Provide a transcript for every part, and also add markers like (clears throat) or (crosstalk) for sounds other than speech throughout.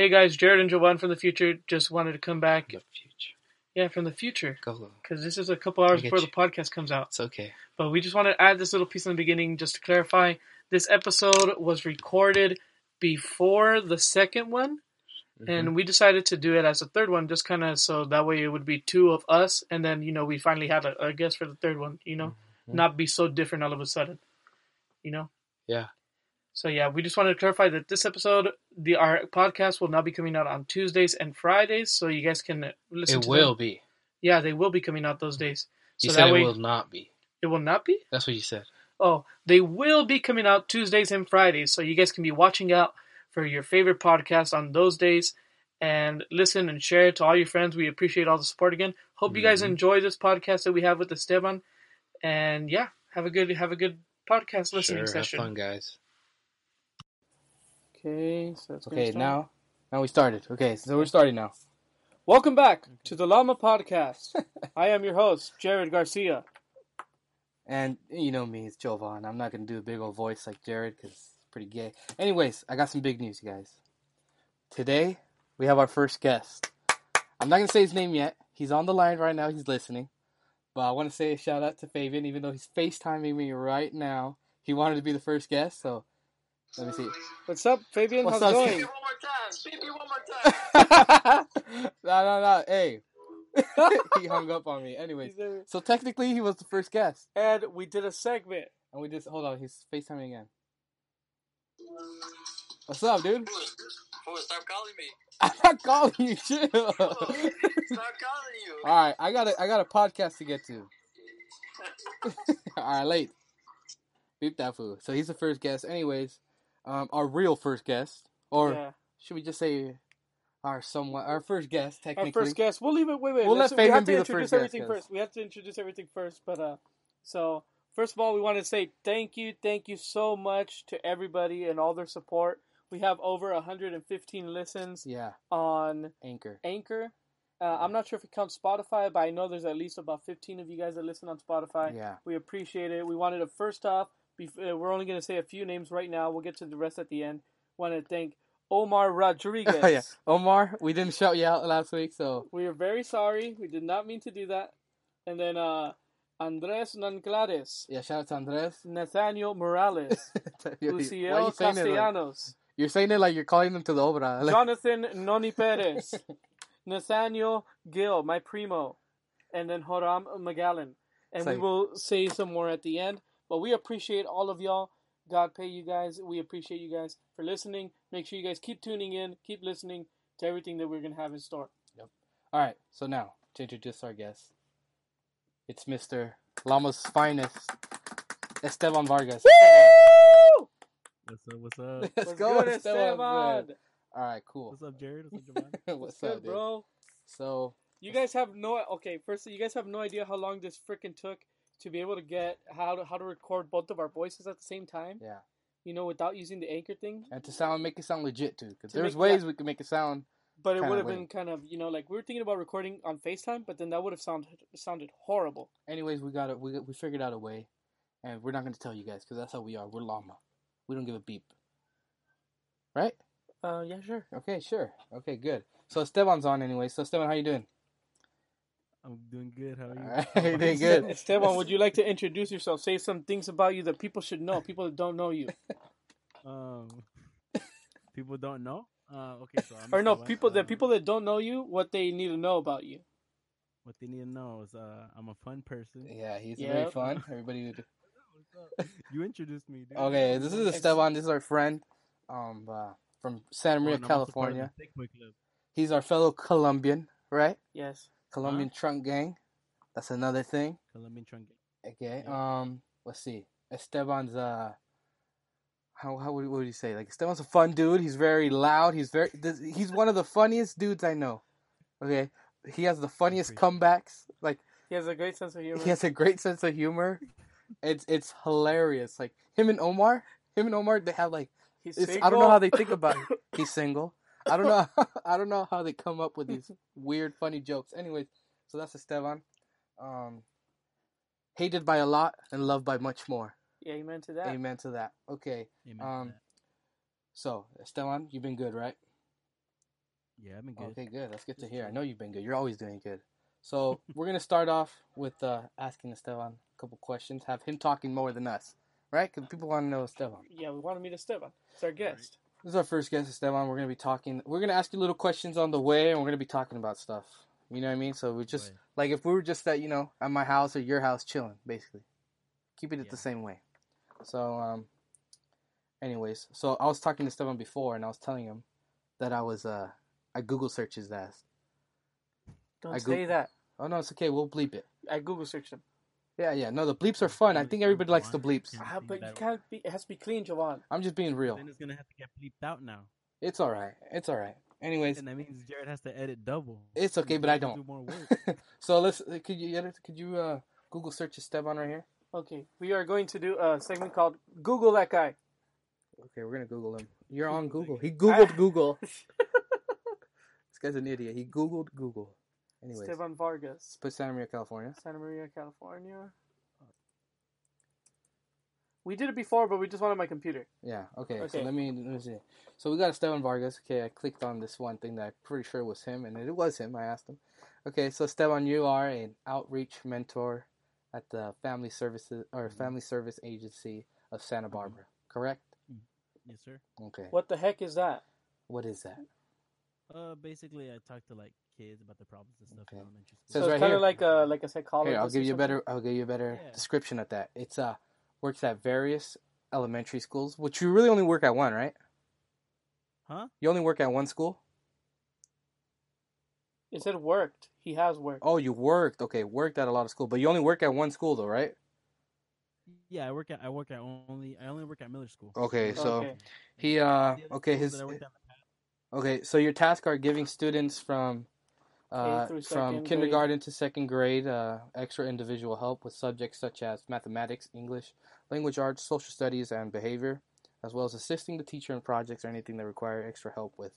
Hey guys, Jered and Jhovan from the future just wanted to come back. The future. Yeah, from the future. Go. Because this is a couple hours before you. the podcast comes out. It's okay. But we just want to add this little piece in the beginning just to clarify. This episode was recorded before the second one, Mm-hmm. and we decided to do it as a third one, just kind of so that way it would be two of us, and then you know we finally had a, a guest for the third one. You know, Mhm. not be so different all of a sudden. You know. Yeah. So yeah, we just wanted to clarify that this episode, the our podcast will now be coming out on Tuesdays and Fridays, so you guys can listen. It will Them. be. Yeah, they will be coming out those days. You said that it will not be. it will not be. That's what you said. Oh, they will be coming out Tuesdays and Fridays, so you guys can be watching out for your favorite podcast on those days and listen and share it to all your friends. We appreciate all the support again. Hope you guys Mhm. enjoy this podcast that we have with Esteban, and yeah, have a good have a good podcast listening sure, session. have fun, guys. Okay, so it's Okay, start. now, now we started. Okay, so we're starting now. welcome back to the Lama Podcast. (laughs) I am your host, Jered Garcia. And you know me, it's Jhovan. I'm not gonna do a big old voice like Jered because it's pretty gay. Anyways, I got some big news, you guys. Today we have our first guest. I'm not gonna say his name yet. He's on the line right now. He's listening. But I want to say a shout out to Fabian, even though he's FaceTiming me right now. He wanted to be the first guest, so let me see. What's up, Fabian? What's How's up, it going? one more time. Speak me one more time. (laughs) no, no, no. Hey, (laughs) he hung up on me. Anyways, so technically he was the first guest. And we did a segment. And we just hold on, he's FaceTiming again. What's up, dude? Who is- who is- Stop calling me. (laughs) I'm not calling you chill. Stop calling you. Alright, I got a I got a podcast to get to. Alright, late. Beep that fool. So he's the first guest. Anyways, um our real first guest. Or yeah. should we just say our somewhat our first guest Technically, Our first guest. We'll leave it. Wait, wait. We'll let we Fabian have to be the introduce first everything yes. first. We have to introduce everything first. But uh, so first of all, we want to say thank you, thank you so much to everybody and all their support. We have over 115 listens Yeah, on Anchor. Anchor. Uh, I'm not sure if it counts Spotify, but I know there's at least about 15 of you guys that listen on Spotify. Yeah. We appreciate it. We wanted to first off, we're only going to say a few names right now. We'll get to the rest at the end. Want to thank Omar Rodriguez. (laughs) Oh, yeah. Omar, we didn't shout you out last week, so We are very sorry. We did not mean to do that. And then uh, Andres Nanclares, yeah, shout out to Andres. Nathaniel Morales, (laughs) you Luciel saying it like- Castellanos, You're saying it like you're calling them to the obra. Like, Jonathan (laughs) Noni Perez, Nathaniel Gill, my primo, and then Horam Magallan. And It's we like- will say some more at the end. But we appreciate all of y'all. God pay you guys. We appreciate you guys for listening. Make sure you guys keep tuning in, keep listening to everything that we're going to have in store. Yep. All right, so now to introduce our guest, it's Mr. Lama's finest, Esteban Vargas. What's up? What's up? Let's What's go, good, Esteban. Esteban? man. All right, cool. What's up, Jered? What's up, Javon? (laughs) What's Good, up, dude? bro. So You guys have no okay. First, you guys have no idea how long this freaking took to be able to get how to how to record both of our voices at the same time. yeah, You know, without using the anchor thing. and to sound make it sound legit too, because To there's make- ways yeah. we can make it sound. But it would have been kind of you know like we were thinking about recording on Facetime, but then that would have sounded sounded horrible. Anyways, we got it. We we figured out a way, and we're not going to tell you guys because that's how we are. We're Lama. We don't give a beep. Right? Uh, yeah, sure. Okay, sure. Okay, good. So Esteban's on anyway. So Esteban, how you doing? I'm doing good. How are you? All right, (laughs) you're doing good. Esteban, would you like to introduce yourself? Say some things about you that people should know. People that don't know you, (laughs) Um, people don't know. Uh, okay, so I'm or no, Esteban. people that Um, people that don't know you, what they need to know about you. What they need to know is, uh, I'm a fun person. Yeah, he's Yeah. very fun. (laughs) Everybody. Would... You introduced me. Dude. Okay, this is Esteban. This is our friend, um, uh, from Santa Oh, Maria, and I'm also part of California. the Thick Boy He's our fellow Colombian, right? Yes. Colombian trunk gang. That's another thing. Colombian trunk. Gang. Okay. Yeah. Um, let's see. Esteban's uh, how how would, what would you say? Like Esteban's a fun dude. He's very loud. He's very. this- He's one of the funniest dudes I know. Okay. He has the funniest comebacks. Like He has a great sense of humor. he has a great sense of humor. It's it's hilarious. Like him and Omar. Him and Omar. They have like He's it's, I don't know how they think (laughs) about it. He's single. I don't know. (laughs) I don't know how they come up with these weird, funny jokes. Anyways, so that's Esteban. Um, hated by a lot and loved by much more. Yeah, amen to that. Amen to that. Okay. Amen to Um, that. So Esteban, you've been good, right? Yeah, I've been good. Okay, good. That's good to Just hear. I know you've been good. You're always doing good. So (laughs) we're gonna start off with uh, asking Esteban a couple questions. Have him talking more than us, right? Because people want to know Esteban. Yeah, we want to meet Esteban. It's our guest. This is our first guest, Esteban. We're gonna be talking. We're gonna ask you little questions on the way, and we're gonna be talking about stuff. You know what I mean? So we just Right. like if we were just at you know at my house or your house chilling, basically. Keep it Yeah. the same way. So um. Anyways, so I was talking to Esteban before, and I was telling him that I was uh I Google search his ass. Don't I say go- that. Oh no, it's okay. We'll bleep it. I Google searched him. Yeah, yeah. No, the bleeps are fun. I think everybody likes the bleeps. Yeah. Ah, but you can't be. It has to be clean, Jhovan. I'm just being real. Then it's gonna have to get bleeped out now, It's all right. It's all right. Anyways, and that means Jered has to edit double. it's okay, but I Jered has to don't. Do more work. (laughs) so let's. uh, Could you edit? Could you uh, Google search Esteban right here? Okay, we are going to do a segment called Google that guy. Okay, we're gonna Google him. You're on (laughs) Google. He Googled (laughs) Google. This guy's an idiot. He Googled Google. Anyways, Esteban Vargas, put Santa Maria, California. Santa Maria, California. We did it before, but we just wanted my computer. Yeah. Okay. So let me let me see. So we got Esteban Vargas. Okay, I clicked on this one thing that I'm pretty sure was him, and it was him. I asked him. Okay, so Esteban, you are an outreach mentor at the Family Services or Mhm. Family Service Agency of Santa Barbara, correct? yes, sir. Okay. What the heck is that? What is that? Uh, basically, I talk to like kids about their problems and stuff Okay. in elementary Says So school. right it's kind here. of like a like a psychologist. Here, I'll give you a better. I'll give you a better Yeah. description of that. It's uh works at various elementary schools, which you really only work at one, right? Huh? You only work at one school. It said worked. He has worked. Oh, you worked. Okay, worked at a lot of school, but you only work at one school though, right? Yeah, I work at I work at only I only work at Miller School. Okay, so Okay. he uh okay his that I worked at in the past- okay so your tasks are giving students from uh from second kindergarten to second grade uh extra individual help with subjects such as mathematics, English, language arts, social studies, and behavior, as well as assisting the teacher in projects or anything that require extra help with.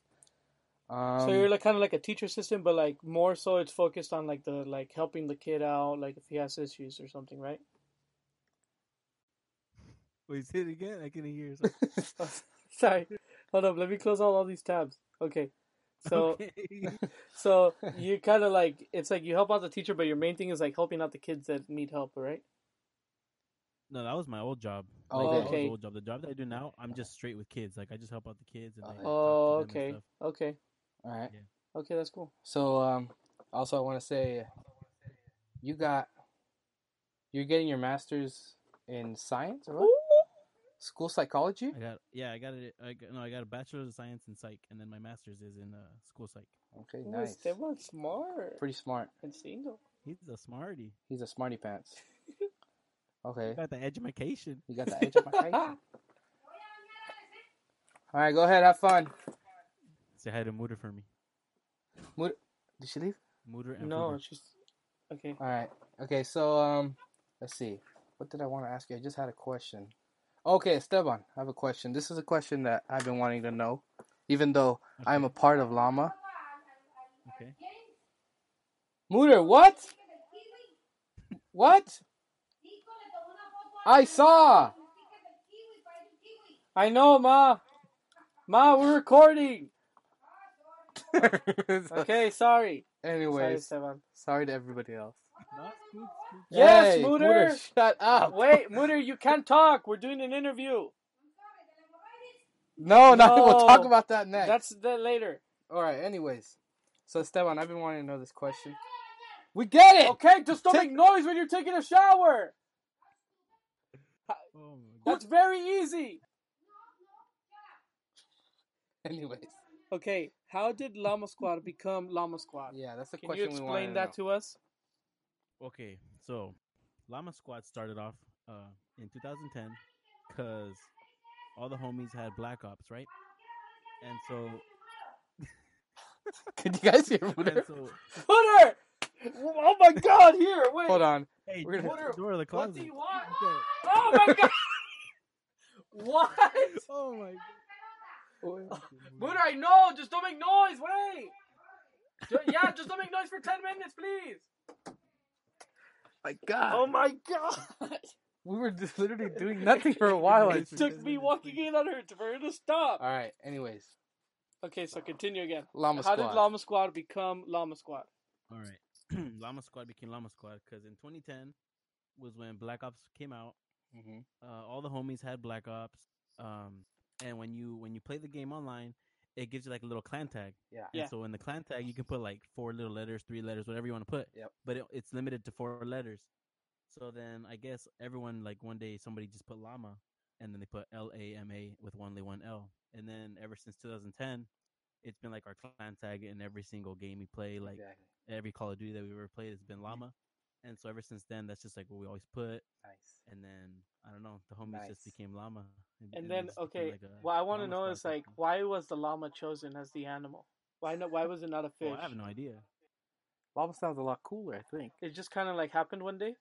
Um, so you're like kind of like a teacher assistant, but like more so it's focused on like the like helping the kid out, like if he has issues or something, right? Wait, say it again. I can't hear. Something. (laughs) Sorry, hold up. Let me close all all these tabs. Okay, so Okay. (laughs) so (laughs) you kind of like it's like you help out the teacher, but your main thing is like helping out the kids that need help, right? no, that was my old job. Oh, Like, okay. that was Okay. the old job. The job that I do now, I'm just straight with kids. Like I just help out the kids and like. Okay. Oh, to and okay, stuff. okay, all right. okay. That's cool. So um, also I want to say, you got, you're getting your master's in science or what? School psychology. I got yeah, I got it. I got, no, I got a bachelor's of science in psych, and then my master's is in uh, school psych. Okay, Ooh, nice. Esteban smart Pretty smart. and single. He's a smarty. He's a smarty pants. (laughs) Okay, Got the education. you got the edge of my face. All right, go ahead, have fun. Say hi to Mooder for me. Did she leave? Mooder and No, Fuder. she's okay. All right. Okay, so um, let's see. What did I want to ask you? I just had a question. Okay, Esteban, I have a question. This is a question that I've been wanting to know, even though I'm a part of Lama. Okay. Mooder, what? What? I saw. I know, ma. Ma, we're recording. (laughs) Okay, sorry. Sorry, Anyways, Esteban. sorry to everybody else. No, it's good, it's good. Yes, Hey, Mooder. shut up. Wait, (laughs) Mutter, you can't talk. We're doing an interview. No, no, we'll talk about that next. That's that later. All right. Anyways, so Esteban, I've been wanting to know this question. We get it. Okay, just don't Take- make noise when you're taking a shower. Oh. That's very easy. Anyways, Okay, how did Lama Squad become Lama Squad? yeah, that's the question. Can you question we want explain that to us? Okay, so Lama Squad started off uh, in 2010 because all the homies had Black Ops, right? And so, (laughs) Can you guys hear and so (laughs) Mutter! Oh my god, here, wait. Hold on. hey, We're gonna- shut the door of the closet. What do you want? Okay. Oh my god! (laughs) what? Oh my god. Mutter, I know, just don't make noise, wait! Yeah, just don't make noise for 10 minutes, please! My God. Oh my god! (laughs) We were just literally doing nothing for a while. It took me walking in on her to- for her to stop. All right. Anyways, Okay, so continue again. Lama How Squad. did Lama Squad become Lama Squad? All right, (clears throat) Lama Squad became Lama Squad because in 2010 was when Black Ops came out. hmm Uh, all the homies had Black Ops. Um, and when you when you play the game online, it gives you like a little clan tag. Yeah. And Yeah. so in the clan tag, you can put like four little letters, three letters, whatever you want to put. Yep. But it, it's limited to four letters. So then I guess everyone like one day somebody just put llama, and then they put L A M A with one one L, and then ever since 2010, it's been like our clan tag in every single game we play. Like exactly. every Call of Duty that we ever played has been llama. And so ever since then, that's just like what we always put. Nice. And then I don't know, the homies just became llama. And it then okay, like, a what I want to know squad is like, why was the llama chosen as the animal? Why not? Why was it not a fish? Oh, I have no idea. Llama sounds a lot cooler, I think. It just kind of like happened one day.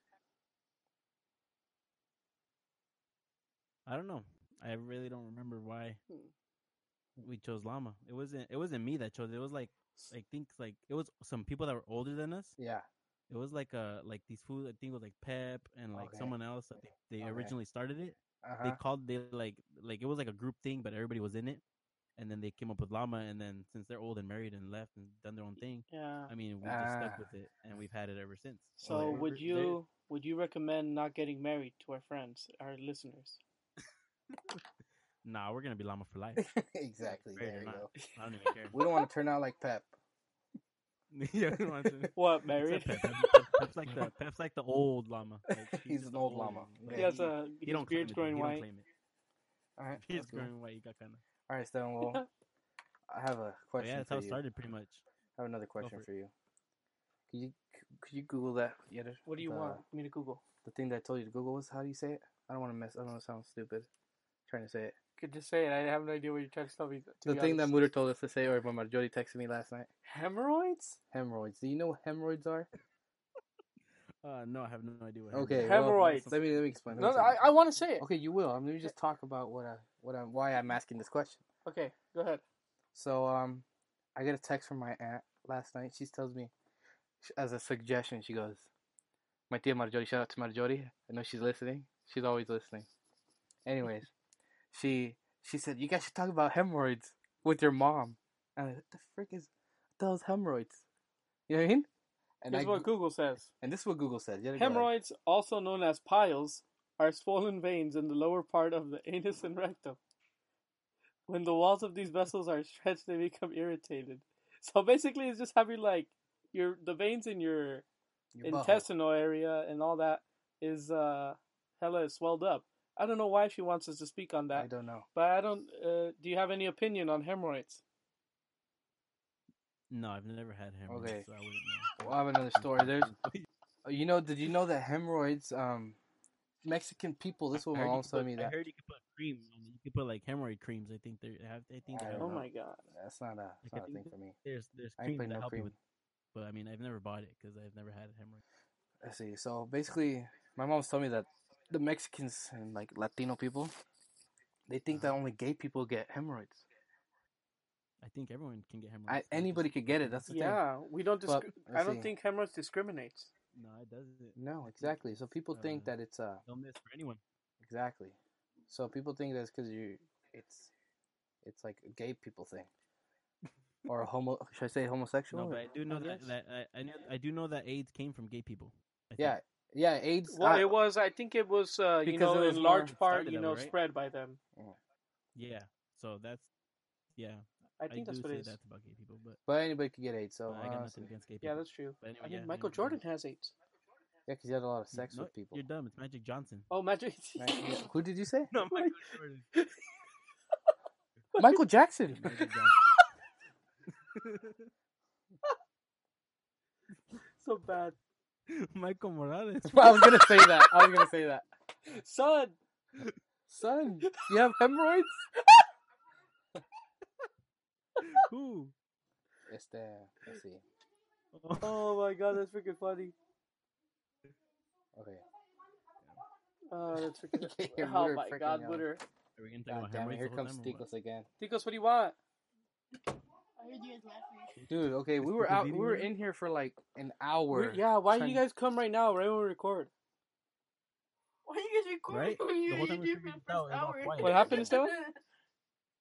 I don't know. I really don't remember why Hmm. we chose llama. It wasn't. It wasn't me that chose it. It was like I think like it was some people that were older than us. Yeah. It was like uh like these food. I think it was like Pep and like Okay. someone else. That they, they Okay. originally started it. Uh They called they like like it was like a group thing, but everybody was in it. And then they came up with llama. And then since they're old and married and left and done their own thing, Yeah. I mean we just stuck Ah. with it and we've had it ever since. (sighs) So would they- you would you recommend not getting married to our friends, our listeners? (laughs) Nah, we're gonna be llama for life. (laughs) exactly. There you not. go. I don't even (laughs) care. We don't want to turn out like Pep. (laughs) yeah, we don't want to- What Except married? Pep. Pep- (laughs) Pep- Pep's like the Pep's like the old llama. Like, (laughs) He's just an old llama. like, He has a he his don't claim beard's it, growing he don't white. claim it. All right. Beard's that's cool. growing white. You got kind of. All right, Stan. Well, I have a question Yeah, that's for how it you. started, pretty much. I have another question for for you. Could you could you Google that? Yeah, What do you the, want me to Google? The thing that I told you to Google was how do you say it? I don't want to mess. I don't want to sound stupid. trying to say it. Could just say it. I have no idea what you're trying to tell me. To the be thing that honest. Mutter told us to say, or when Marjorie texted me last night. hemorrhoids. Hemorrhoids. Do you know what hemorrhoids are? (laughs) Uh, no, I have no idea what. Okay. Hemorrhoids. Well, let me let me explain. let No, me no, I, explain. I want to say it. Okay, you will. I'm, let me just talk about what I what I'm why I'm asking this question. Okay, go ahead. So um, I get a text from my aunt last night. She tells me, as a suggestion, she goes, "My dear Marjorie, shout out to Marjorie. I know she's listening. She's always listening." Anyways, she she said you guys should talk about hemorrhoids with your mom. And I was like, what the frick is what the hemorrhoids? You know what I mean? And Here's I, what Google says. and this is what Google says. Hemorrhoids, also known as piles, are swollen veins in the lower part of the anus and rectum. When the walls of these vessels are stretched, they become irritated. So basically, it's just having like your the veins in your Your intestinal area and all that is uh hella swelled up. I don't know why she wants us to speak on that. I don't know. but I don't. Uh, do you have any opinion on hemorrhoids? No, I've never had hemorrhoids, Okay. so I wouldn't know. Well, I have another story. There's, (laughs) you know, did you know that hemorrhoids, um, Mexican people? This is also I my heard you mom could told put- me I that heard you could put cream. You could put like hemorrhoid creams. I think they have. I think I they have. Oh know. my god! that's not a, Like, that's I not a thing for me. There's there's I ain't creams that no help cream. you with. But I mean, I've never bought it because I've never had a hemorrhoid. Let's see. So basically, my mom's told me that the Mexicans and like Latino people, they think that Uh-huh. only gay people get hemorrhoids. I think everyone can get hemorrhoids. I, anybody could get it. That's the thing. Yeah, we don't. But, I let's don't see. think hemorrhoids discriminates. No, it doesn't. No, exactly. So people think Uh, that it's uh Illness for anyone. exactly. So people think that's because you it's it's like a gay people thing. Or a homo? Should I say homosexual? No, but I do know that, that I, I, knew, I do know that AIDS came from gay people. I think. Yeah, yeah. AIDS. Well, I- it was. I think it was. Uh, you know, was in large part, you know, way, right? spread by them. Yeah. So that's yeah. I think do that's what say it is. that's about gay people, but but anybody could get AIDS. So I got nothing against gay people. Yeah, that's true. But anyway, I mean, yeah, Michael anyway, Jordan has AIDS. yeah, because he had a lot of sex No, with people. You're dumb. It's Magic Johnson. Oh, Magic. (laughs) Right? Who did you say? (laughs) No, Michael (laughs) Jordan. Michael Jackson. Magic so bad, Johnson. (laughs) Michael Morales. I was gonna say that. I was gonna say that. son. Son, you have hemorrhoids? (laughs) Who? Este, let's see. (laughs) Oh my god, that's freaking funny. Okay. Oh, that's freaking. You're oh my freaking god, out. Mutter. Are we gonna talk God about damn hemorrhoids Here comes time or what? Stikos again. Ticos, what do you want? Dude, okay, we were out. We were in here for like an hour. We- yeah, why trying- you guys come right now? Right when we record. Why are you guys recording Right? when you The whole time we you figured for it out, the it was all first hour? What happened, (laughs) Estelle?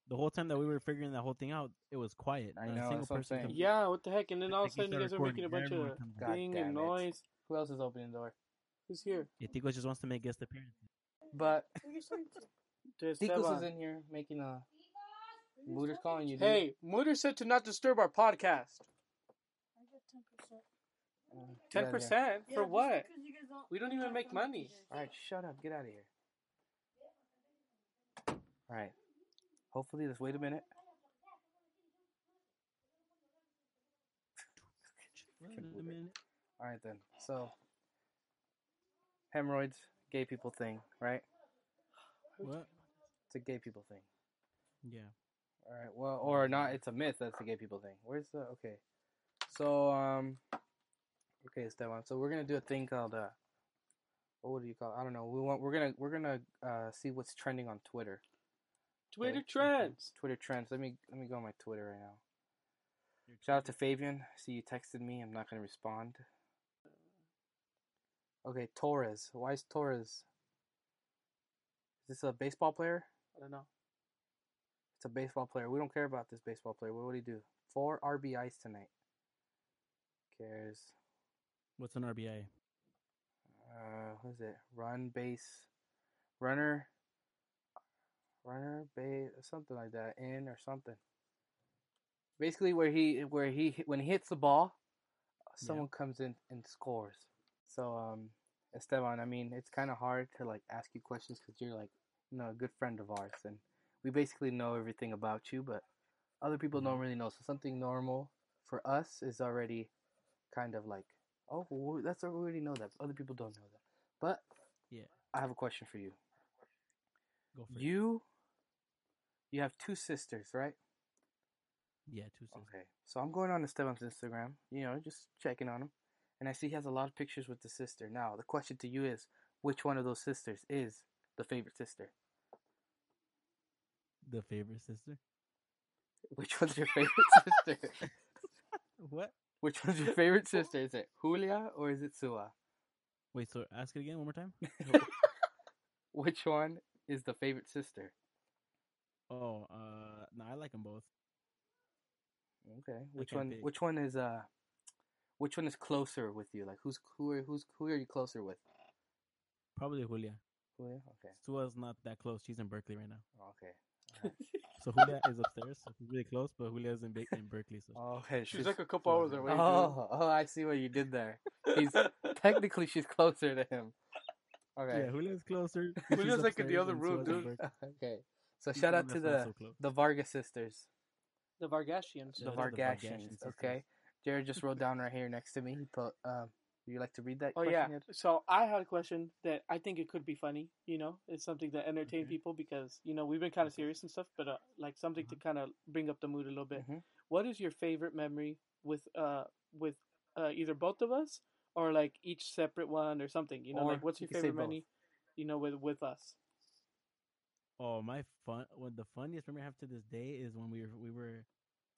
the whole time that we were figuring that whole thing out, it was quiet. I Not a know, single that's what I'm person saying. Yeah, what the heck? And then all of a sudden you guys are making a bunch of everyone comes God thing and it. noise. Who else is opening the door? Who's here? Yeah, Tico just wants to make guest appearances. But There's Ticos is in here making a. Mooter's calling you. Dude. Hey, Mooter said to not disturb our podcast. I got ten percent. Uh, Ten percent for just what? because you guys don't- We don't even make money. All right, shut up. Get out of here. All right. Hopefully, let's wait a minute. (laughs) Wait a minute. All right then. So, hemorrhoids, gay people thing, right? What? It's a gay people thing. Yeah. All right. Well, or not? It's a myth. That's the gay people thing. Where's the? Okay. So um. Okay, Esteban. So we're gonna do a thing called uh. What do you call? It? I don't know. We want. We're gonna. We're gonna uh see what's trending on Twitter. Twitter Okay. trends. Twitter trends. Let me. Let me go on my Twitter right now. Shout out to Fabian. See you texted me. I'm not gonna respond. Okay, Torres. Why is Torres? Is this a baseball player? I don't know. It's a baseball player. We don't care about this baseball player. What would he do? Four RBIs tonight. Cares. What's an RBI? Uh, what is it? Run, base, runner, runner, base, something like that. In or something. Basically, where he where he when he hits the ball, someone comes in and scores. So, um, Esteban, I mean, it's kind of hard to like ask you questions because you're like, you know, a good friend of ours, and we basically know everything about you, but other people don't mm-hmm. really know. So something normal for us is already kind of like, oh, that's we already know that. Other people don't know that. But Yeah. I have a question for you. Go for it. You, you have two sisters, right? Yeah, two sisters. Okay. So I'm going on to Esteban's Instagram, you know, just checking on him. And I see he has a lot of pictures with the sister. Now, the question to you is which one of those sisters is the favorite sister? The favorite sister. Which one's your favorite sister? (laughs) What? Which one's your favorite (laughs) sister? Is it Julia or is it Sua? Wait, so ask it again one more time. (laughs) Which one is the favorite sister? Oh, uh, no, I like them both. Okay. Which one pick. which one is uh which one is closer with you? Like who's who are who's who are you closer with? Probably Julia. Julia? Okay. Sua's not that close. She's in Berkeley right now. Okay. So Julia is upstairs. So she's really close, but Julia's in, Ba- in Berkeley. So Oh, okay. She's like a couple hours away. Oh, oh, I see what you did there. He's (laughs) technically she's closer to him. Okay. yeah, Julia's closer. but Julia's she's like in the other room, dude. (laughs) Okay. So She's shout out to the so the Vargas sisters, The Vargashians. the Shout out to the Vargashian Vargashians. Okay. Jared just wrote down right here next to me. He put, um, would you like to read that? Oh question yeah. Ed? So I had a question that I think it could be funny. You know, it's something that entertain Okay. people because you know we've been kind of serious and stuff, but uh, like something to kind of bring up the mood a little bit. Mhm. What is your favorite memory with uh with uh either both of us or like each separate one or something? You know, Or like what's your can say favorite memory? You know, with with us. Oh, my fun. Well, the funniest memory I have to this day is when we were we were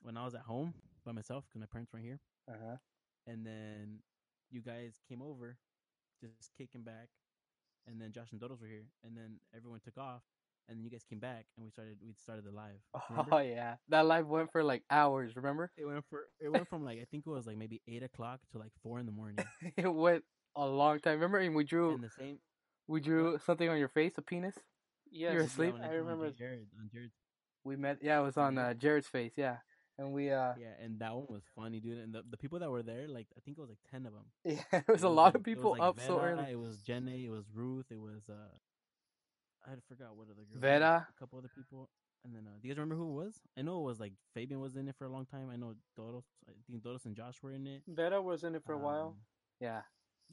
when I was at home by myself because my parents weren't here, Uh-huh. and then you guys came over, just kicking back, and then Josh and Dodos were here, and then everyone took off, and then you guys came back, and we started we started the live. (laughs) Remember? Oh yeah, that live went for like hours. Remember? It went for it went from like I think it was like maybe eight o'clock to like four in the morning, (laughs) it went a long time. Remember? And we drew and the same. we drew something on your face, a penis. Yes, were yeah, asleep? I drew on remember. Jered on Jered's We met. Yeah, it was on uh, Jered's face. Yeah, and we uh yeah, and that one was funny, dude. And the, the people that were there, like I think it was like ten of them. (laughs) yeah, it was It a lot like- of people like up so early. It was Jenny. It was Ruth. It was uh, I forgot what other girl. Vera. A couple other people. And then, uh, do you guys remember who it was? I know it was like Fabian was in it for a long time. I know doros I think doros and Josh were in it. Vera was in it for a while. Um, Yeah,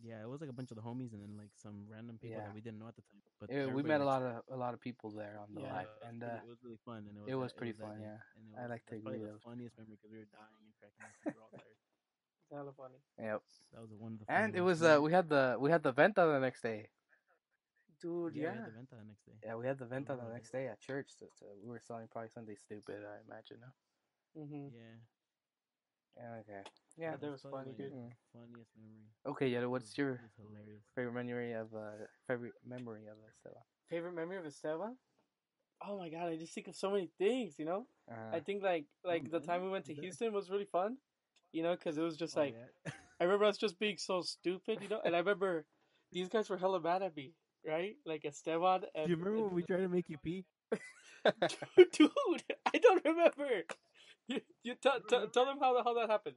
Yeah, it was like a bunch of the homies and then like some random people Yeah. that we didn't know at the time. But It- we met a lot of a lot of people there on the Yeah. live, and uh, it was really fun. And it was, it was that- pretty that fun, day. yeah. And it I was, like to that's probably the was- funniest memory because we were dying and cracking up. 'cause We were all tired. (laughs) It's hella funny. yep. That was one of the. And it was uh we had the we had the venta the next day. Dude, yeah, yeah. we had the venta the next day. Yeah, we had the venta the next day at church. So, so we were selling probably something stupid, I imagine. No? hmm Yeah. Yeah. Okay. Yeah. that was probably funny, dude. Mm. Funniest memory. Okay. Yeah. What's your it was hilarious. favorite memory of uh favorite memory of Estella? Favorite memory of Esteban? oh my god, I just think of so many things. You know, Uh, I think like like the time we went to (laughs) Houston was really fun. You know, because it was just Oh, like yeah. (laughs) I remember us just being so stupid. You know, and I remember these guys were hella mad at me, right? Like Esteban and. Do you remember and- when we tried to make you pee? (laughs) dude, I don't remember. You, you tell tell tell them how how that happened.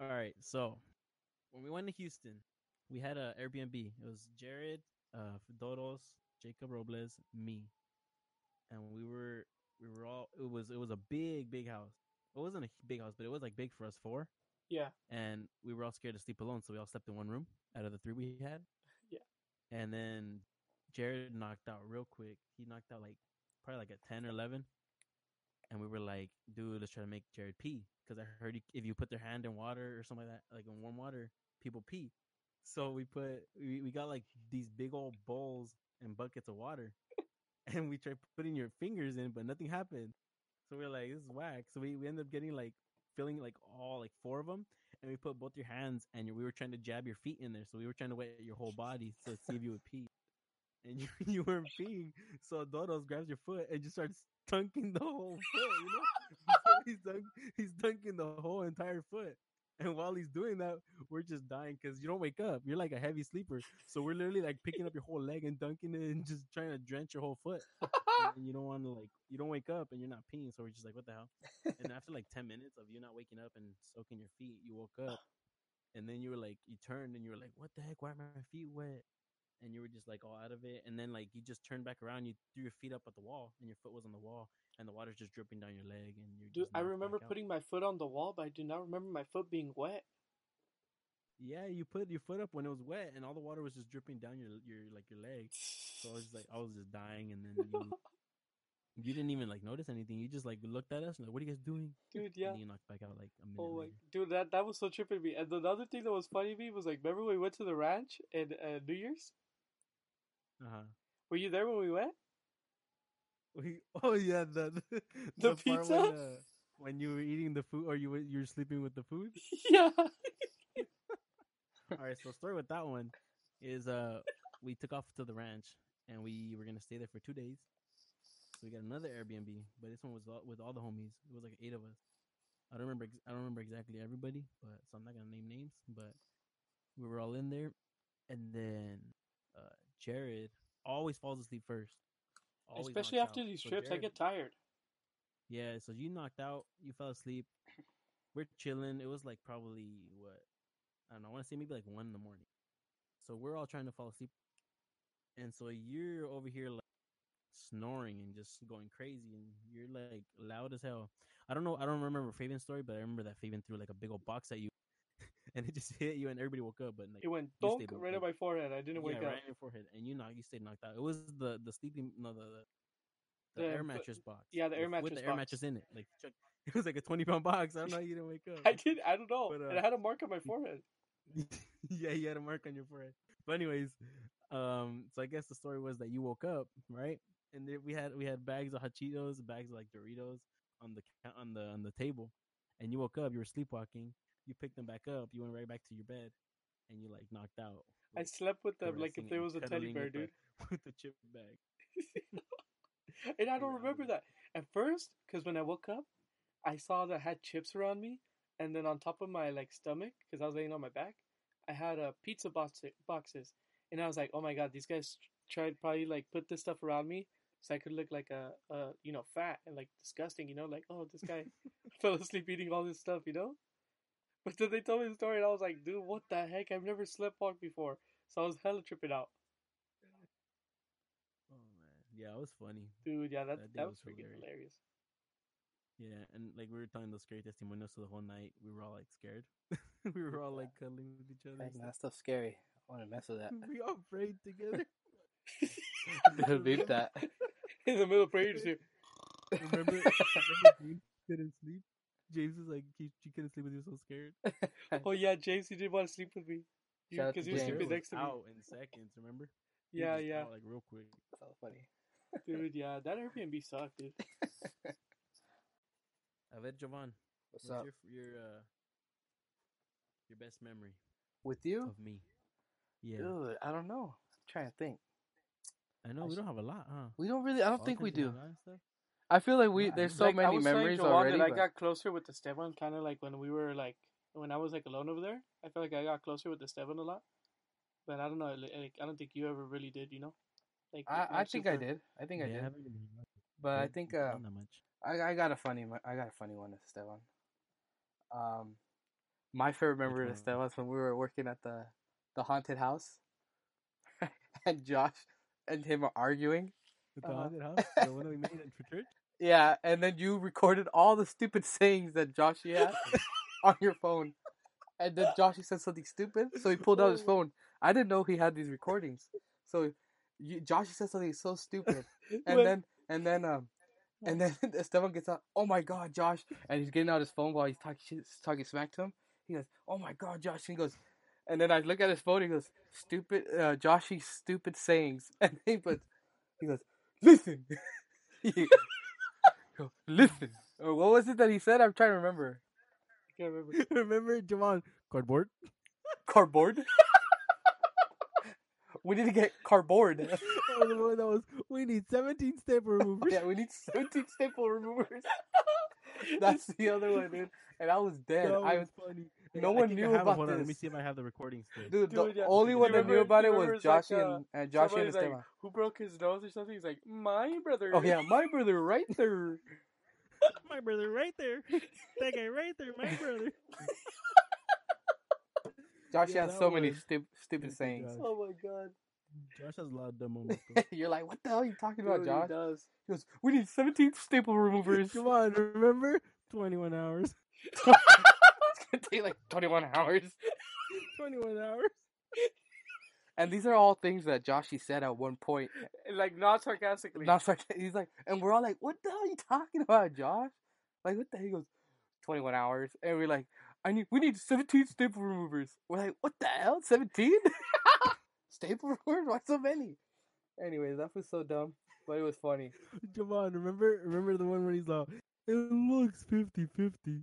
All right, so when we went to Houston, we had a Airbnb. It was Jered, uh, Dodos, Jacob Robles, me, and we were we were all. It was it was a big big house. It wasn't a big house, but it was like big for us four. Yeah. And we were all scared to sleep alone, so we all slept in one room out of the three we had. (laughs) Yeah. And then Jared knocked out real quick. He knocked out like probably like at ten or eleven. And we were like, dude, let's try to make Jered pee. Because I heard if you put their hand in water or something like that, like in warm water, people pee. So we put, we, we got like these big old bowls and buckets of water. (laughs) and we tried putting your fingers in, but nothing happened. So we are like, this is whack. So we, we ended up getting like, filling like all, like four of them. And we put both your hands and your, we were trying to jab your feet in there. So we were trying to wet your whole body to see if you would pee. And (laughs) you, you weren't peeing. So Dodos grabs your foot and just starts dunking the whole foot, you know? he's, dunk, he's dunking the whole entire foot. And while he's doing that, we're just dying because you don't wake up. You're like a heavy sleeper. So we're literally like picking up your whole leg and dunking it and just trying to drench your whole foot. and you don't want to like, you don't wake up and you're not peeing. So we're just like, what the hell? And after like 10 minutes of you not waking up and soaking your feet, you woke up. And then you were like, you turned and you were like, what the heck? Why are my feet wet? And you were just like all out of it. And then like you just turned back around, you threw your feet up at the wall and your foot was on the wall and the water's just dripping down your leg. And you're Dude, I remember putting my foot on the wall, but I do not remember my foot being wet. Yeah, you put your foot up when it was wet, and all the water was just dripping down your your like your leg. So I was like, I (laughs) was just dying, and then you, you didn't even like notice anything. You just like looked at us and like, what are you guys doing? Dude, yeah. And you knocked back out like a minute Oh later. dude, that that was so tripping me. And the other thing that was funny to me was like, remember when we went to the ranch in uh, New Year's? Uh huh. Were you there when we went? We, (laughs) oh yeah, the the, The part pizza? when, uh, when you were eating the food, or you were you were sleeping with the food. (laughs) yeah. All right, so story with that one is uh we took off to the ranch and we were gonna stay there for two days. So we got another Airbnb, but this one was all, with all the homies. It was like eight of us. I don't remember. ex- I don't remember exactly everybody, but so I'm not gonna name names. But we were all in there, and then uh Jered always falls asleep first. Always Especially after out. these So trips, I get tired. yeah, so you knocked out, you fell asleep. We're chilling. It was like probably what I don't know. I want to say maybe like one in the morning. So we're all trying to fall asleep, and so you're over here like snoring and just going crazy, and you're like loud as hell. I don't know. I don't remember Fabian's story, but I remember that Fabian threw like a big old box at you, and it just (laughs) hit you, and everybody woke up. But like It went donk right awake. my forehead. I didn't yeah, wake right up. in your forehead, and you knock, you stayed knocked out. It was the the sleeping no the the, the The- air mattress box. yeah, the air with- with mattress the air mattress in it. Like (laughs) it was like a twenty pound box. I don't know how you didn't wake (laughs) up. I did. I don't know. But, and uh, I had a mark on my forehead. yeah, you had a mark on your forehead. But anyways, um, so I guess the story was that you woke up, right? And then we had we had bags of hot Cheetos, bags of like Doritos on the on the on the table, and you woke up. You were sleepwalking. You picked them back up. You went right back to your bed, and you like knocked out. I slept with them like if there was a teddy bear, dude. (laughs) with the chip bag. (laughs) And I don't Yeah, remember that at first, because when I woke up, I saw that I had chips around me, and then on top of my like stomach, because I was laying on my back, I had uh, pizza box- boxes, and I was like, oh my god, these guys tried probably like put this stuff around me so I could look like a, a you know fat and like disgusting, you know, like oh this guy (laughs) fell asleep eating all this stuff, you know. (laughs) But then they told me the story, and I was like, dude, what the heck? I've never slept walk before, so I was hella tripping out, Oh man, yeah, it was funny. dude. Yeah, that That that was was freaking hilarious. hilarious. Yeah, and like we were telling those scary testimonials, so the whole night we were all like scared. (laughs) we were all like cuddling with each other. Heck, and that stuff's scary. I want to mess with that. (laughs) we all prayed together. Dude, beep that. In the middle of prayer, you just hear, Remember, remember James couldn't sleep. James is like, he, she couldn't sleep with he was so scared. (laughs) Oh yeah, James, he didn't want to sleep with me because to he was sleeping next to me. out in seconds. Remember? Yeah, yeah, out, like real quick. So funny. dude. (laughs) Yeah, that Airbnb sucked, dude. I bet Jhovan. What's What's up? your your uh your best memory With you? of me? Yeah. Dude, I don't know. I'm trying to think. I know we don't have a lot, huh? We don't really. I don't think we do. All that stuff? I feel like we Yeah, there's I so Like, I many was telling memories Joanne already. That I got closer with Esteban, kind of like when we were like when I was like alone over there. I feel like I got closer with Esteban a lot, but I don't know. Like, like, I don't think you ever really did. You know, like I, I not think I did. I think I Yeah, did. haven't really But I think done uh, much. I I got a funny one- I got a funny one, with Esteban. Um, my favorite memory of one? Esteban is when we were working at the the haunted house, (laughs) and Josh and him are arguing. With the Uh-huh. haunted (laughs) house, the one that we made in for church. Yeah, and then you recorded all the stupid (laughs) sayings that Joshy had (laughs) on your phone. And then Joshy said something stupid, so he pulled out his phone. I didn't know he had these recordings. So you, Joshy said something so stupid. (laughs) And When- then and then um and then Esteban gets out, oh my god, Josh and he's getting out his phone while he's talking shit, talking smack to him. He goes, Oh my god, Josh and he goes and then I look at his phone, he goes, Stupid uh Joshy's stupid sayings and he puts he goes, Listen He- Listen. What was it that he said? I'm trying to remember. I can't remember. (laughs) Remember, Javon, cardboard. Cardboard? (laughs) we need to get cardboard. (laughs) that was the one that was. We need 17 staple removers. yeah, we need 17 staple removers. That's the other one, dude. And I was dead. That I was funny. No I one think knew I have it. about Hold on, let me see if I have the recording still. Dude, the yeah. only one you that knew about it was Josh like, and, and Josh and Somebody's like, Esteban. who broke his nose or something? He's like, my brother. Oh yeah, my brother right there. (laughs) my brother right there. That guy right there, my brother. Josh Yeah, has that so many was- stupid Stupid sayings. Josh. Oh my god. Josh has a lot of dumb moments. (laughs) You're like, what the hell are you talking about, Josh? He does. He goes, we need 17 staple removers. Come on, remember? 21 hours. (laughs) take like 21 hours. (laughs) 21 hours. And these are all things that Joshy said at one point. Like not sarcastically. Not sarc- he's like, and we're all like, what the hell are you talking about, Josh? Like, what the hell? He goes, 21 hours. And we're like, I need, we need 17 staple removers. We're like, what the hell? 17? (laughs) staple removers? Why so many? Anyways, that was so dumb, but it was funny. Javon, remember? Remember the one where he's like, it looks 50 50.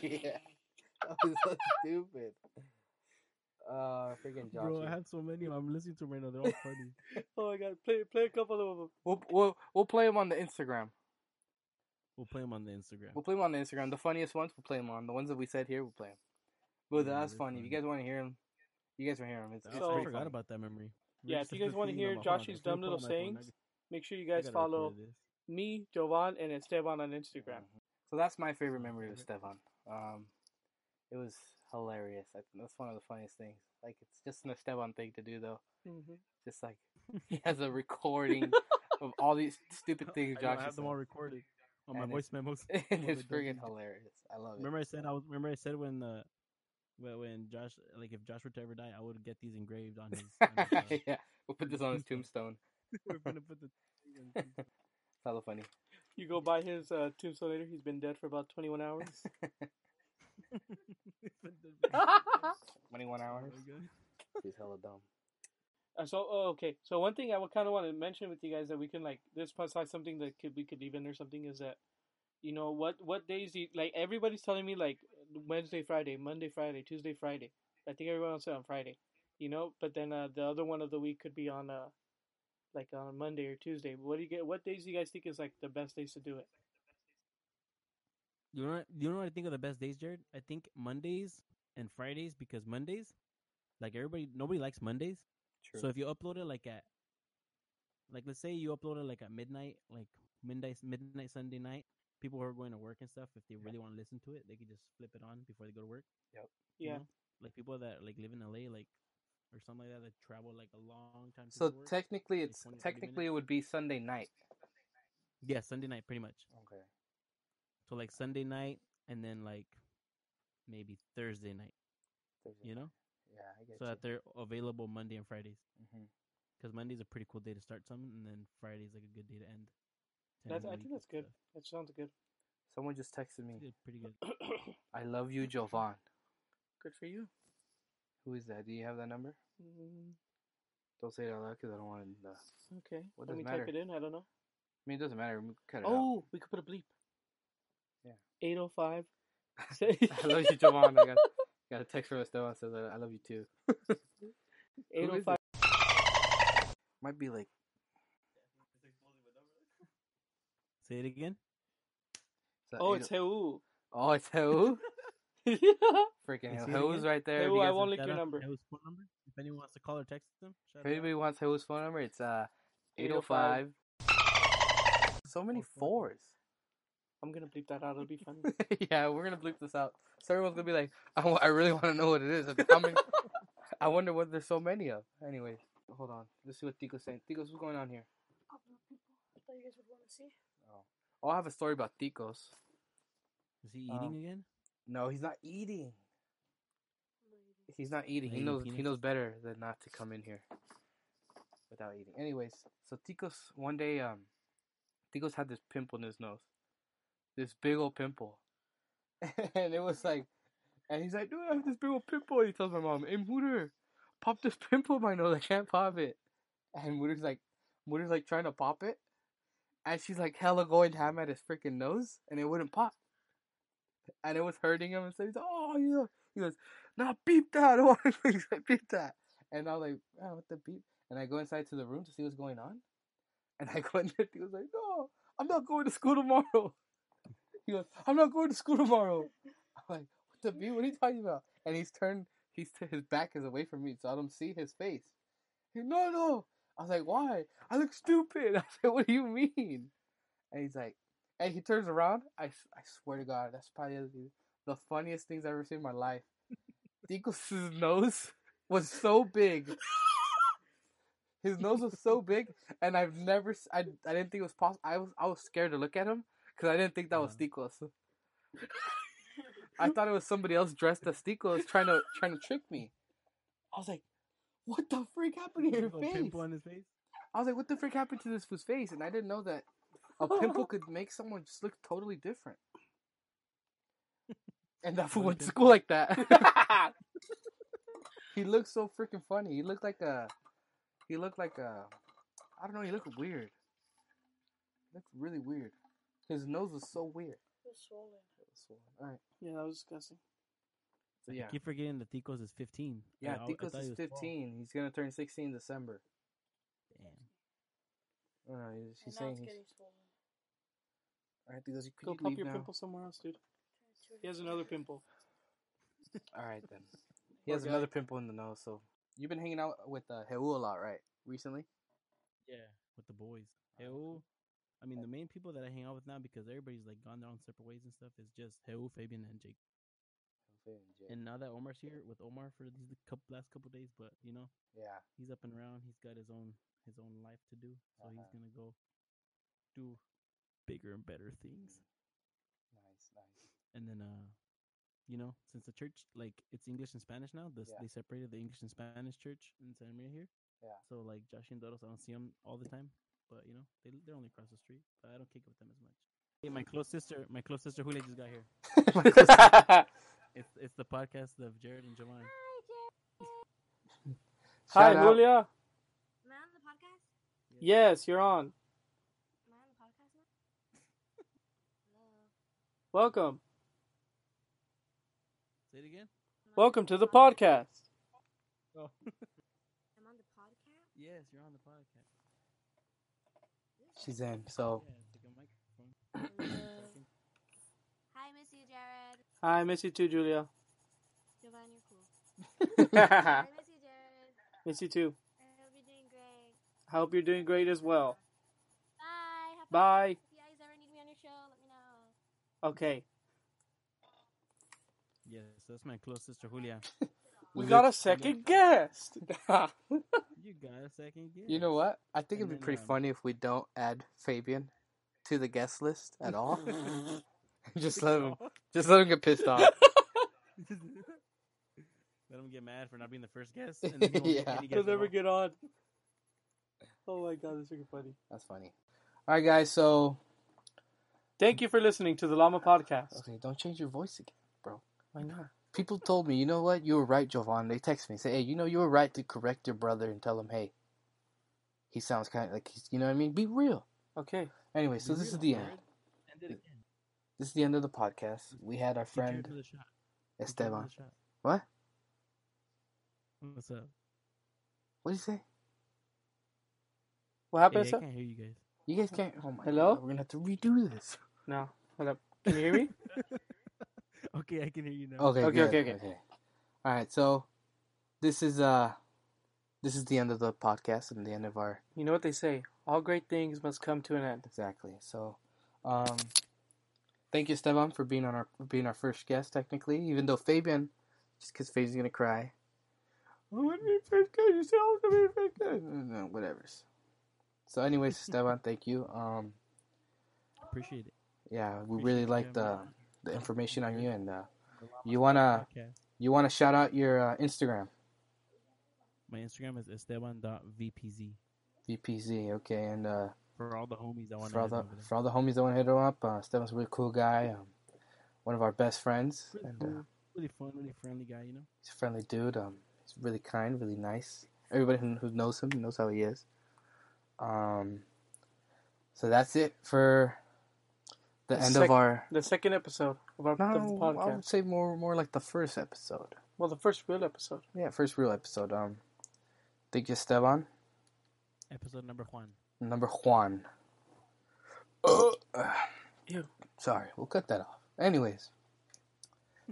(laughs) yeah. (laughs) That was so stupid. Uh, freaking Joshy. Bro, I have so many. (laughs) I'm listening to them right now. They're all funny. Oh my god. Play play a couple of them. We'll, we'll, we'll play them on the Instagram. We'll play them on the Instagram. We'll play them on the Instagram. The funniest ones, we'll play them on. The ones that we said here, we'll play them. But Yeah, that's they're funny. If you guys want to hear them, you guys will hear them. It's, it's I- So- I forgot funny. about that memory. We Yeah, if you guys wanna hear them. Joshy's dumb little up phone, sayings, Make sure you guys follow me, Jhovan, and Esteban on Instagram. Mhm. So that's my favorite memory of favorite. Stefan. Um, it was hilarious. I, that's one of the funniest things. Like it's just an Esteban thing to do, though. Mm-hmm. Just like (laughs) he has a recording (laughs) of all these stupid (laughs) things I, I Josh have has them all recorded on my voice memos. and it's the dumb friggin' things. hilarious. I love it. Remember I said I was. Remember I said when the when, when Josh like if Josh were to ever die, I would get these engraved on his. On his uh, yeah, we'll put this on his tombstone. we're gonna put the. It's hella funny. You go by his uh, tombstone later. He's been dead for about 21 hours. (laughs) 21 Oh hours. my God. He's hella dumb. Uh, so oh, okay. So one thing I would kind of want to mention with you guys that we can like this plus like something that could we could leave in or something is that you know what what days do you, like everybody's telling me like Wednesday, Friday, Monday, Friday, Tuesday, Friday. I think everyone else said on Friday. You know, but then uh, the other one of the week could be on uh like on Monday or Tuesday. What do you get? What days do you guys think is like the best days to do it? You know, what, you know what I think of the best days, Jered? I think Mondays and Fridays because Mondays, like everybody, nobody likes Mondays. True. So if you upload it like at, like let's say you upload it like at midnight, like midnight, midnight Sunday night, people who are going to work and stuff, if they really want to listen to it, they can just flip it on before they go to work. you Yeah. know? like people that like live in LA, like or something like that, that travel like a long time. To so work. technically, like it's 20, technically it would be Sunday night. yeah, Sunday night, pretty much. Okay. So like Sunday night, and then like maybe Thursday night. You know, Yeah, I get so that they're available Monday and Fridays. hmm Because Monday's a pretty cool day to start something, and then Friday's like a good day to end. to That's, end I think and that's good. stuff. That sounds good. Someone just texted me. Good, pretty good. (clears throat) I love you, Jhovan. good for you. Who is that? Do you have that number? Mm, Don't say it out loud because I don't want to. Uh, okay. What Let does me matter? type it in. I don't know. I mean, it doesn't matter. We cut it out. Oh, we could put a bleep. Yeah. 805. (laughs) I love you, Jhovan. I got, (laughs) got a text from Esteban says that I love you too. (laughs) 805. Might be like Say it again. that Oh, eight- it's Heu. oh, it's who? yeah. Freaking Say it who's right there. Hey, If who, I won't lick your number. Heu's phone number. If anyone wants to call or text them, shout If anybody out. wants who's phone number, it's uh 805. 805. So many Oh, four. fours. I'm gonna bleep that out. It'll be funny. (laughs) yeah, we're gonna bleep this out. So everyone's gonna be like, I, really want to know what it is. How (laughs) many? I wonder what there's so many of. Anyways, hold on. Let's see what Tico's saying. Tico's, what's going on here? Oh. I thought you guys would want to see. Oh, I have a story about Ticos. Is he Um, eating again? No, he's not eating. Not eating. He's not eating. He Eating knows. He peanuts? knows better than not to come in here without eating. Anyways, so Ticos one day, um, Ticos had this pimple in his nose, this big old pimple, (laughs) and it was like, and he's like, dude, I have this big old pimple. And he tells my mom, hey, Mooter, pop this (laughs) pimple my nose. I can't pop it. And Mooter's like, Mooter's like trying to pop it, and she's like hella going ham at his freaking nose, and it wouldn't pop. And it was hurting him, and so he's like, oh, know, he goes, nah, beep that. Oh, he's like, beep that. And I was like, oh, what the beep? And I go inside to the room to see what's going on. And I go in there, he was like, no, I'm not going to school tomorrow. He goes, I'm not going to school tomorrow. I'm like, what the B? What are you talking about? And he's turned, he's his back is away from me, so I don't see his face. He, no, no. I was like, why? I look stupid. (laughs) I said, what do you mean? And he's like, and he turns around. I, I swear to God, that's probably the- funniest things I've ever seen in my life. Ticos' nose was so big. His nose was so big, and I've never, I, I didn't think it was possible. I was, I was scared to look at him because I didn't think that was Uh-huh. Ticos. I thought it was somebody else dressed as Ticos trying to, trying to trick me. I was like, what the freak happened to your face? pimple on his face. I was like, what the freak happened to this fool's face? And I didn't know that a pimple could make someone just look totally different. And that (laughs) fool went to school like that. (laughs) he looked so freaking funny. He looked like a. He looked like a. I don't know. He looked weird. He looked really weird. His nose was so weird. It was swollen. All right. yeah, that was disgusting. So I yeah, keep forgetting that Ticos is 15. yeah. I- I Ticos thought is he was 12. 15. He's gonna turn 16 in December. Damn. I don't know. He's, he's and now saying it's he's. getting swollen. All right, Ticos, you could Go you pop leave your now? pimple somewhere else, dude. He has another pimple. All right then. (laughs) He Poor has guy. another pimple in the nose. So you've been hanging out with uh, Heu a lot, right? Recently. Yeah. With the boys. Heu. I mean, the main people that I hang out with now because everybody's like gone their own separate ways and stuff is just Heu, Fabian, and Jake. And now that Omar's here with Omar for these couple, last couple days, but you know, yeah. he's up and around. He's got his own his own life to do, so he's Uh-huh. gonna go do bigger and better things. Nice, nice. And then, uh, you know, since the church like it's English and Spanish now, this Yeah. they separated the English and Spanish church in San Maria here. Yeah. So like Josh and Doros, I don't see them all the time, but you know they they're only across the street. But I don't kick it with them as much. Hey, my close sister, my close sister Julia just got here. (laughs) It's it's the podcast of Jered and Jhovan. Hi, Shout out. Julia. Am I on the podcast? Yes, you're on. Am I on the podcast now? Welcome. Say it again. Am I on Welcome to the podcast. Oh. (laughs) I'm on the podcast. yes, you're on the podcast. She's in. So Yeah, it's like a microphone. Hello. Hi, miss you, Jered. Hi, I miss you too, Julia. Giovanni, you're cool. (laughs) I miss you, Jered. miss you too. I hope you're doing great. I hope you're doing great as well. Bye. Have. Bye. If you guys ever need me on your show, let me know. Okay. Yes, that's my close sister Julia. (laughs) We We got a second guest. (laughs) You got a second guest. you know what? I think And it'd be then, pretty um, funny if we don't add Fabian to the guest list at all. (laughs) just let him. (laughs) Just let him get pissed off. Let him get mad for not being the first guest. And then he won't Yeah. any He'll never get on. Oh my god, that's freaking funny. That's funny. All right, guys. So Thank you for listening to the Lama Podcast. okay, don't change your voice again, bro. Why not? People told me, you know what? You were right, Jhovan. They text me, say, hey, you know, you were right to correct your brother and tell him, hey, he sounds kind of like he's, you know what I mean? Be real. Okay. Anyway, so Be this is the Jered. end. End again. This is the end of the podcast. We had our friend to the shot. Keep Jered to Esteban. What? What's up? What did you say? What Hey, happened? I can't hear you guys. You guys can't. Oh my Hello? God, we're gonna have to redo this. No. Hold up. Can you hear me? (laughs) Okay, I can hear you now. Okay. Okay, good, okay, okay. All right. So this is uh, this is the end of the podcast and the end of our you know what they say. All great things must come to an end. exactly. So, um, thank you, Esteban, for being on our for being our first guest. Technically, even though Fabian, just because Fabian's gonna cry. I want to be first guest. You said I was gonna be first guest. No, whatever. So, anyways, (laughs) Esteban, thank you. Um, Appreciate it. yeah, we Appreciate really like the me on. The information on you, and uh, you wanna Podcast. you wanna shout out your uh, Instagram. My Instagram is esteban.vpz. VPZ, okay, and uh, For all the homies that want for all to the for all the homies that want to hit him up, uh, Stefan's a really cool guy, um, one of our best friends, Really, and uh, really fun, really friendly guy, you know? he's a friendly dude. Um, he's really kind, really nice. Everybody who, who knows him knows how he is. Um, so that's it for the The end sec- of our. The second episode of our podcast. No, the I would say more more like the first episode. Well, the first real episode. Yeah, first real episode. Um, thank you, Esteban. Episode number one. Number Juan. Ew. Sorry, we'll cut that off. Anyways,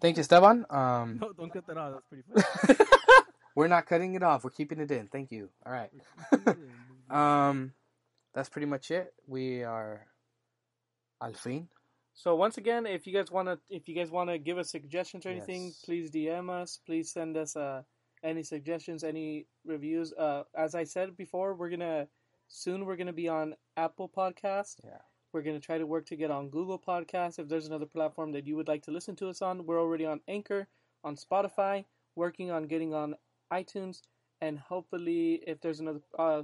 thank you, Esteban. Um, (laughs) No, don't cut that off. That's pretty funny. (laughs) we're not cutting it off. We're keeping it in. Thank you. All right. (laughs) Um, that's pretty much it. We are al fin. So once again, if you guys wanna if you guys wanna give us suggestions or anything, Yes. please DM us. Please send us uh any suggestions, any reviews. Uh, as I said before, we're gonna soon we're gonna be on Apple Podcast. Yeah. We're gonna try to work to get on Google Podcast. If there's another platform that you would like to listen to us on, we're already on Anchor, on Spotify, working on getting on iTunes, and hopefully, if there's another uh,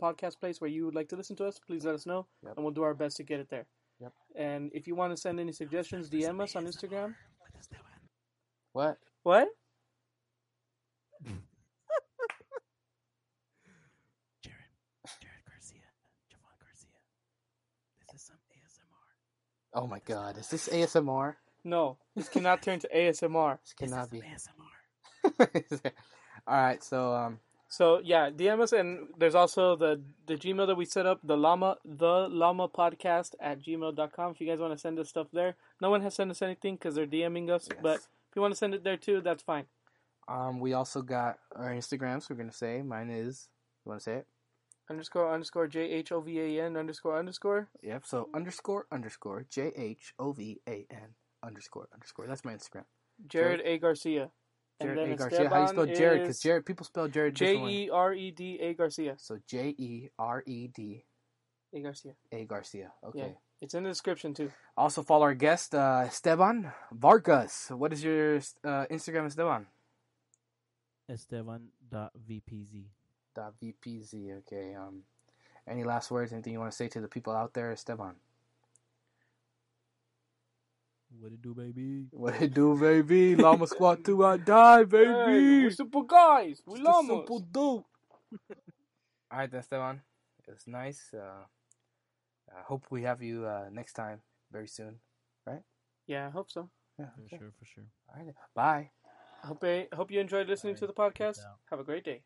podcast place where you would like to listen to us, please let us know, Yep. and we'll do our best to get it there. Yep. And if you want to send any suggestions, DM us on Instagram. What? What? (laughs) Jered, Jered Garcia, Jhovan Garcia. This is some ASMR. Oh my God! Is this ASMR? No, this cannot turn to ASMR. This cannot be. This is some ASMR. (laughs) All right. So um, So yeah, DM us, and there's also the the Gmail that we set up, the Lama the Lama podcast at gmail.com. If you guys want to send us stuff there, no one has sent us anything because they're DMing us. Yes. But if you want to send it there too, that's fine. um, we also got our Instagrams. We're gonna say mine is. You want to say it? Underscore underscore J H O V A N underscore underscore. Yep. So underscore underscore J H O V A N underscore underscore. That's my Instagram. Jered A Garcia. And Jered then A Garcia. How do you spell Jered? Because Jered people spell Jered J different way. E R E D A Garcia. So J E R E D A Garcia. A Garcia. Okay. Yeah. It's in the description too. Also follow our guest uh, Esteban Vargas. What is your uh, Instagram, Esteban? Esteban.vpz. Dot VPZ. Okay. Um, any last words? Anything you want to say to the people out there, Esteban? What it do, baby? What it do, baby? Lama squat 2, I die, baby. Hey, we're simple guys. We Just a llamas. simple dude. (laughs) All right, then, Esteban. It was nice. Uh, I hope we have you uh, next time very soon. Right? Yeah, I hope so. Yeah. For sure, for sure. All right. Bye. Hope I, hope you enjoyed listening to the podcast. Have a great day.